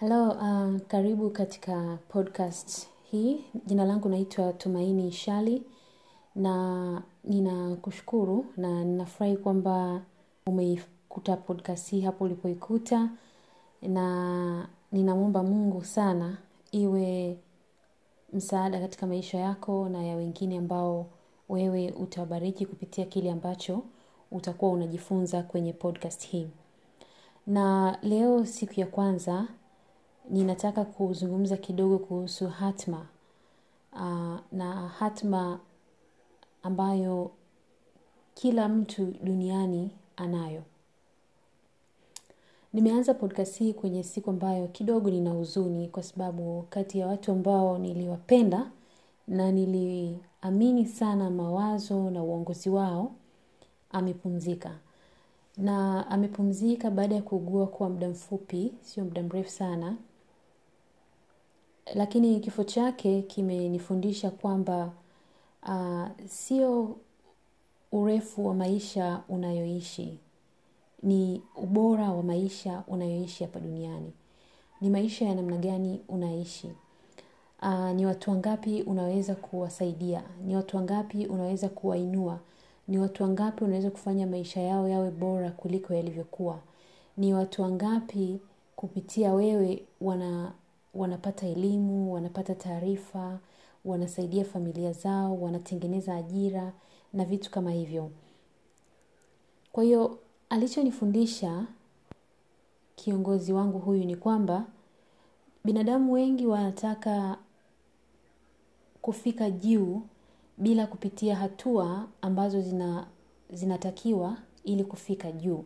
Hello, uh, karibu katika podcast hii. Jina langu naitwa Tumaini Shali na ninakushukuru na ninafurahi kwamba umeikuta podcast hii hapo ulipoikuta na ninamwomba Mungu sana iwe msaada katika maisha yako na ya wengine ambao wewe utawabariki kupitia kile ambacho utakuwa unajifunza kwenye podcast hii. Na leo siku ya kwanza ninataka kuzungumza kidogo kuhusu hatma uh, na hatma ambayo kila mtu duniani anayo. Nimeanza podcast hii kwenye siku ambayo kidogo nina huzuni kwa sababu kati ya watu ambao niliwapenda na niliamini sana mawazo na uongozi wao amepumzika. Na amepumzika baada ya kuugua kwa muda mfupi, sio muda mrefu sana. Lakini kifo chake kimenifundisha kwamba uh, sio urefu wa maisha unayoishi, ni ubora wa maisha unayoishi hapa duniani. Ni maisha ya namna gani unaishi. Uh, ni watu wangapi unaweza kuwasaidia, ni watu wangapi unaweza kuwainua, ni watu wangapi unaweza kufanya maisha yao yawe bora kuliko yalivyokuwa, ni watu wangapi kupitia wewe wana wanapata elimu, wanapata taarifa, wanasaidia familia zao, wanatengeneza ajira na vitu kama hivyo. Kwa hiyo alichonifundisha kiongozi wangu huyu ni kwamba binadamu wengi wanataka kufika juu bila kupitia hatua ambazo zina, zinatakiwa ili kufika juu.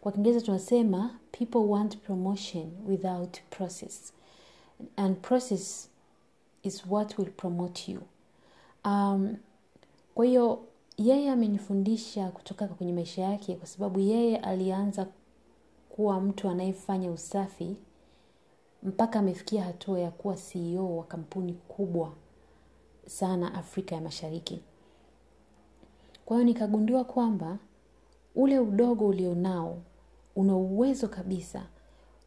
Kwa Kiingereza tunasema people want promotion without process and process is what will promote you. Um, kwa hiyo yeye amenifundisha kutoka kwenye maisha yake kwa sababu yeye alianza kuwa mtu anayefanya usafi mpaka amefikia hatua ya kuwa CEO wa kampuni kubwa sana Afrika ya Mashariki. Kwa hiyo nikagundua kwamba ule udogo ulionao una uwezo kabisa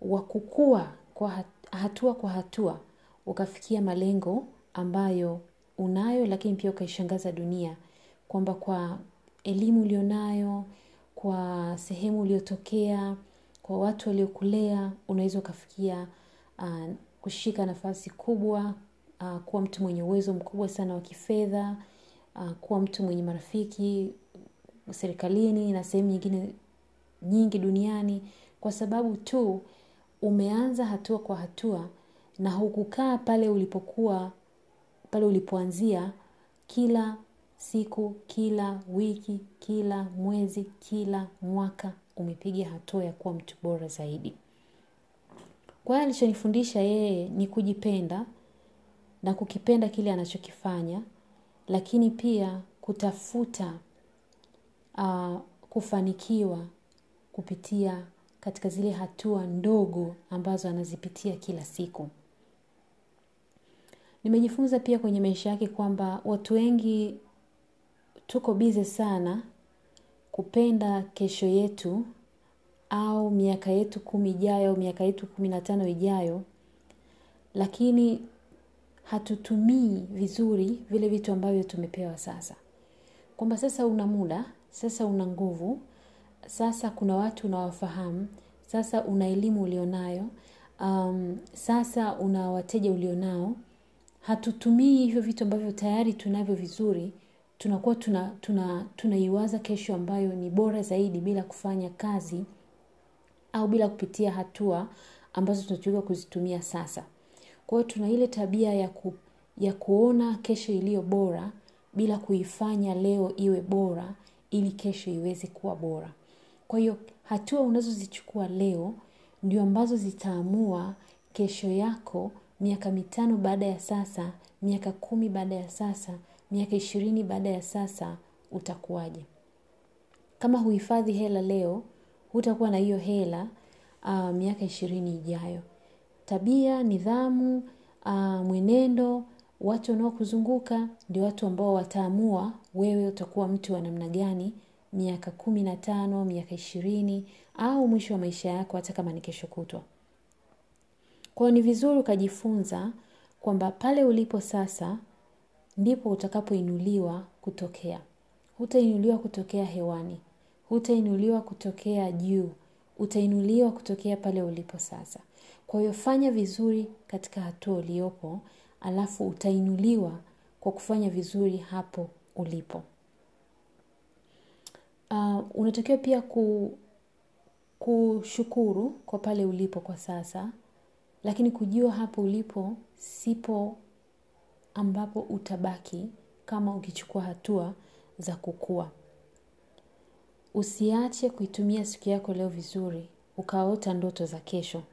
wa kukua kwa hatua kwa hatua ukafikia malengo ambayo unayo, lakini pia ukaishangaza dunia. Kwamba kwa elimu ulionayo, kwa sehemu uliotokea, kwa watu waliokulea, unaweza ukafikia uh, kushika nafasi kubwa, uh, kuwa mtu mwenye uwezo mkubwa sana wa kifedha, uh, kuwa mtu mwenye marafiki serikalini na sehemu nyingine nyingi duniani. Kwa sababu tu umeanza hatua kwa hatua na hukukaa pale ulipokuwa pale ulipoanzia kila siku kila wiki kila mwezi kila mwaka umepiga hatua ya kuwa mtu bora zaidi. Kwa hiyo alichonifundisha yeye ni kujipenda na kukipenda kile anachokifanya lakini pia kutafuta uh, kufanikiwa kupitia katika zile hatua ndogo ambazo anazipitia kila siku. Nimejifunza pia kwenye maisha yake kwamba watu wengi tuko bize sana kupenda kesho yetu au miaka yetu kumi ijayo au miaka yetu kumi na tano ijayo. Lakini hatutumii vizuri vile vitu ambavyo tumepewa sasa. Kwamba sasa una muda sasa una nguvu sasa kuna watu unawafahamu sasa una elimu ulionayo um, sasa una wateja ulionao. Hatutumii hivyo vitu ambavyo tayari tunavyo vizuri tunakuwa tunaiwaza tuna, tuna, tuna kesho ambayo ni bora zaidi bila kufanya kazi au bila kupitia hatua ambazo tunatakiwa kuzitumia sasa. Kwa hiyo tuna ile tabia ya, ku, ya kuona kesho iliyo bora bila kuifanya leo iwe bora ili kesho iweze kuwa bora kwa hiyo hatua unazozichukua leo ndio ambazo zitaamua kesho yako miaka mitano baada ya sasa miaka kumi baada ya sasa miaka ishirini baada ya sasa utakuwaje? Kama huhifadhi hela leo hutakuwa na hiyo hela uh, miaka ishirini ijayo. Tabia nidhamu uh, mwenendo watu wanaokuzunguka ndio watu ambao wataamua wewe utakuwa mtu wa namna gani miaka kumi na tano miaka ishirini au mwisho wa maisha yako hata kama ni kesho kutwa. Kwao ni vizuri ukajifunza kwamba pale ulipo sasa ndipo utakapoinuliwa kutokea. Hutainuliwa kutokea hewani. Hutainuliwa kutokea juu. Utainuliwa kutokea pale ulipo sasa. Kwa hiyo fanya vizuri katika hatua uliopo alafu utainuliwa kwa kufanya vizuri hapo ulipo uh, unatakiwa pia ku, kushukuru kwa pale ulipo kwa sasa lakini kujua hapo ulipo sipo ambapo utabaki kama ukichukua hatua za kukua. Usiache kuitumia siku yako leo vizuri ukaota ndoto za kesho.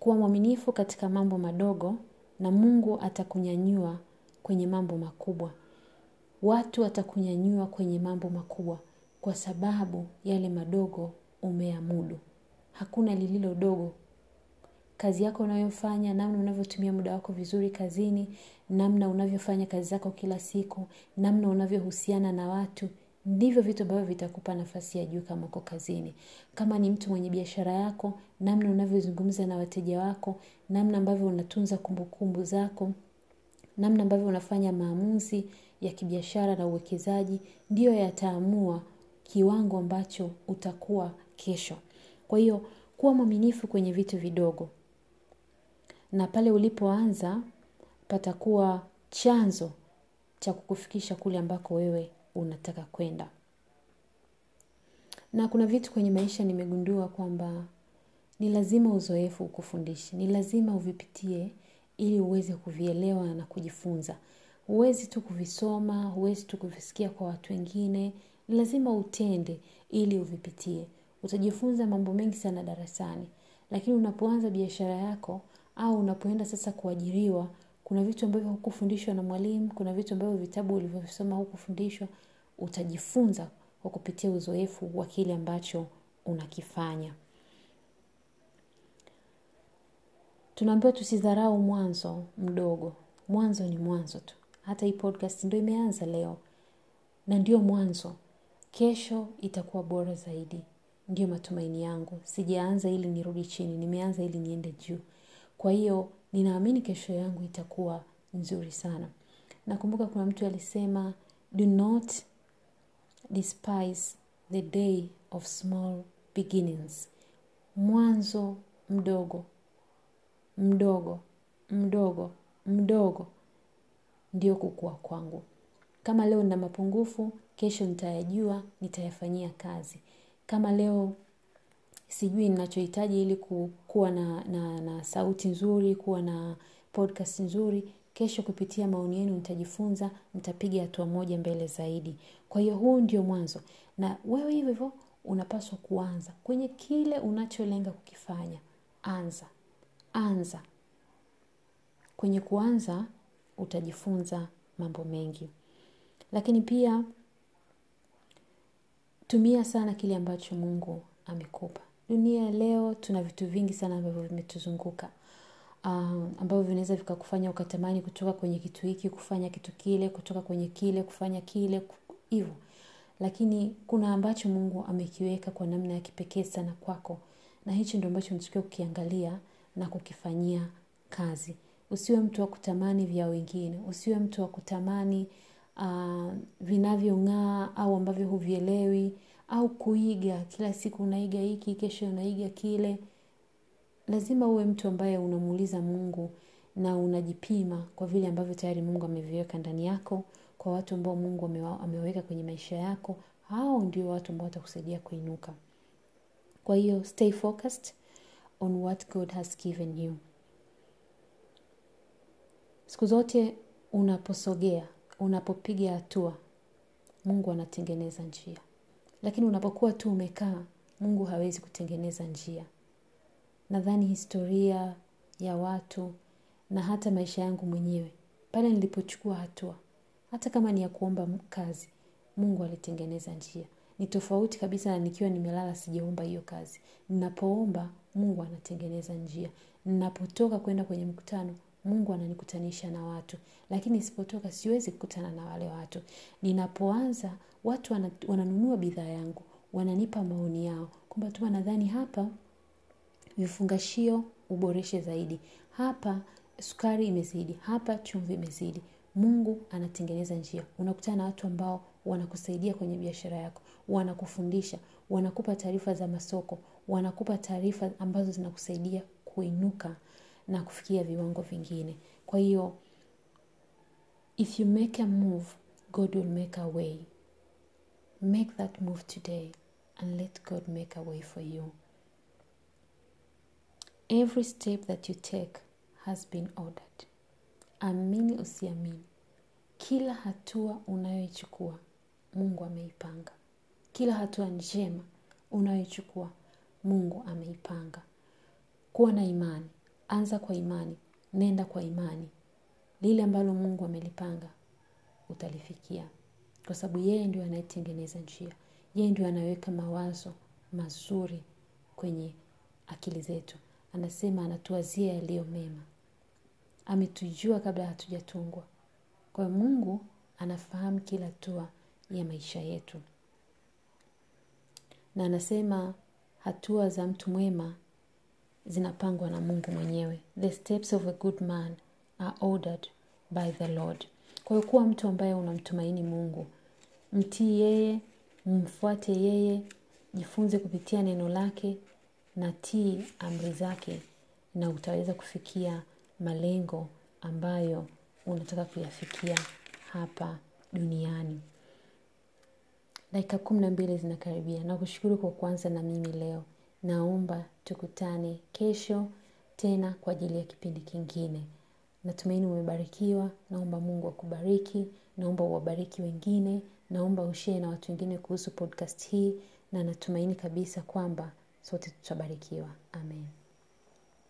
Kuwa mwaminifu katika mambo madogo na mungu atakunyanyua kwenye mambo makubwa. Watu watakunyanyua kwenye mambo makubwa kwa sababu yale madogo umeamudu. Hakuna lililo dogo. Kazi yako unayofanya namna unavyotumia muda wako vizuri kazini namna unavyofanya kazi zako kila siku namna unavyohusiana na watu ndivyo vitu ambavyo vitakupa nafasi ya juu kama uko kazini. Kama ni mtu mwenye biashara yako namna unavyozungumza na wateja wako namna ambavyo unatunza kumbukumbu kumbu zako namna ambavyo unafanya maamuzi ya kibiashara na uwekezaji ndiyo yataamua kiwango ambacho utakuwa kesho. Kwa hiyo kuwa mwaminifu kwenye vitu vidogo. Na pale ulipoanza patakuwa chanzo cha kukufikisha kule ambako wewe unataka kwenda. Na kuna vitu kwenye maisha nimegundua kwamba ni lazima uzoefu ukufundishe. Ni lazima uvipitie ili uweze kuvielewa na kujifunza. Huwezi tu kuvisoma huwezi tu kuvisikia kwa watu wengine lazima utende ili uvipitie. Utajifunza mambo mengi sana darasani. Lakini unapoanza biashara yako au unapoenda sasa kuajiriwa kuna vitu ambavyo hukufundishwa na mwalimu kuna vitu ambavyo vitabu ulivyosoma hukufundishwa utajifunza kwa kupitia uzoefu wa kile ambacho unakifanya. Tunaambiwa tusidharau mwanzo mdogo. Mwanzo ni mwanzo tu. Hata hii podcast ndio imeanza leo. Na ndio mwanzo kesho itakuwa bora zaidi. Ndio matumaini yangu. Sijaanza ili nirudi chini. Nimeanza ili niende juu. Kwa hiyo ninaamini kesho yangu itakuwa nzuri sana. Nakumbuka kuna mtu alisema do not despise the day of small beginnings. Mwanzo mdogo mdogo mdogo mdogo ndio kukua kwangu kama leo nina mapungufu kesho nitayajua nitayafanyia kazi. Kama leo sijui ninachohitaji ili kuwa na, na, na sauti nzuri kuwa na podcast nzuri kesho kupitia maoni yenu nitajifunza nitapiga hatua moja mbele zaidi. Kwa hiyo huu ndio mwanzo. Na wewe hivyo hivyo unapaswa kuanza. Kwenye kile unacholenga kukifanya anza. Anza. Kwenye kuanza utajifunza mambo mengi lakini pia tumia sana kile ambacho mungu amekupa. Dunia leo tuna vitu vingi sana ambavyo vimetuzunguka. Uh, ambavyo vinaweza vikakufanya ukatamani kutoka kwenye kitu hiki kufanya kitu kile kutoka kwenye kile kufanya kile hivyo. Lakini kuna ambacho mungu amekiweka kwa namna ya kipekee sana kwako. Na hicho ndio ambacho unatakiwa kukiangalia na kukifanyia kazi. Usiwe mtu wa kutamani vya wengine. Usiwe mtu wa kutamani uh, vinavyong'aa au ambavyo huvielewi au kuiga. Kila siku unaiga hiki kesho unaiga kile. Lazima uwe mtu ambaye unamuuliza mungu na unajipima kwa vile ambavyo tayari mungu ameviweka ndani yako kwa watu ambao mungu ameweka kwenye maisha yako hao ndio watu ambao watakusaidia kuinuka. Kwa hiyo stay focused on what god has given you. Siku zote unaposogea unapopiga hatua mungu anatengeneza njia. Lakini unapokuwa tu umekaa mungu hawezi kutengeneza njia. Nadhani historia ya watu na hata maisha yangu mwenyewe pale nilipochukua hatua hata kama ni ya kuomba kazi mungu alitengeneza njia. Ni tofauti kabisa na nikiwa nimelala sijaomba hiyo kazi. Ninapoomba mungu anatengeneza njia. Ninapotoka kwenda kwenye mkutano mungu ananikutanisha na watu. Lakini isipotoka siwezi kukutana na wale watu. Ninapoanza watu wananunua bidhaa yangu. Wananipa maoni yao. Kwamba tuma nadhani hapa vifungashio uboreshe zaidi. Hapa sukari imezidi. Hapa chumvi imezidi. Mungu anatengeneza njia. Unakutana na watu ambao wanakusaidia kwenye biashara yako. Wanakufundisha. Wanakupa taarifa za masoko. Wanakupa taarifa ambazo zinakusaidia kuinuka na kufikia viwango vingine. Kwa hiyo if you make a move god will make a way. Make that move today and let god make a way for you. Every step that you take has been ordered. Amini usiamini. Kila hatua unayoichukua mungu ameipanga. Kila hatua njema unayoichukua mungu ameipanga. Kuwa na imani anza kwa imani. Nenda kwa imani. Lile ambalo mungu amelipanga utalifikia. Kwa sababu yeye ndio anayetengeneza njia. Yeye ndio anaweka mawazo mazuri kwenye akili zetu. Anasema anatuwazia yaliyo mema. Ametujua kabla hatujatungwa. Kwa mungu anafahamu kila hatua ya maisha yetu. Na anasema hatua za mtu mwema zinapangwa na mungu mwenyewe. The steps of a good man are ordered by the lord. Kwa hiyo kuwa mtu ambaye unamtumaini mungu mtii yeye mfuate yeye jifunze kupitia neno lake na tii amri zake na utaweza kufikia malengo ambayo unataka kuyafikia hapa duniani. Dakika kumi na mbili zinakaribia. Na kushukuru kwa kuanza na mimi leo naomba tukutane kesho tena kwa ajili ya kipindi kingine. Natumaini umebarikiwa naomba mungu akubariki naomba uwabariki wengine naomba ushee na watu wengine kuhusu podcast hii na natumaini kabisa kwamba sote tutabarikiwa. Amen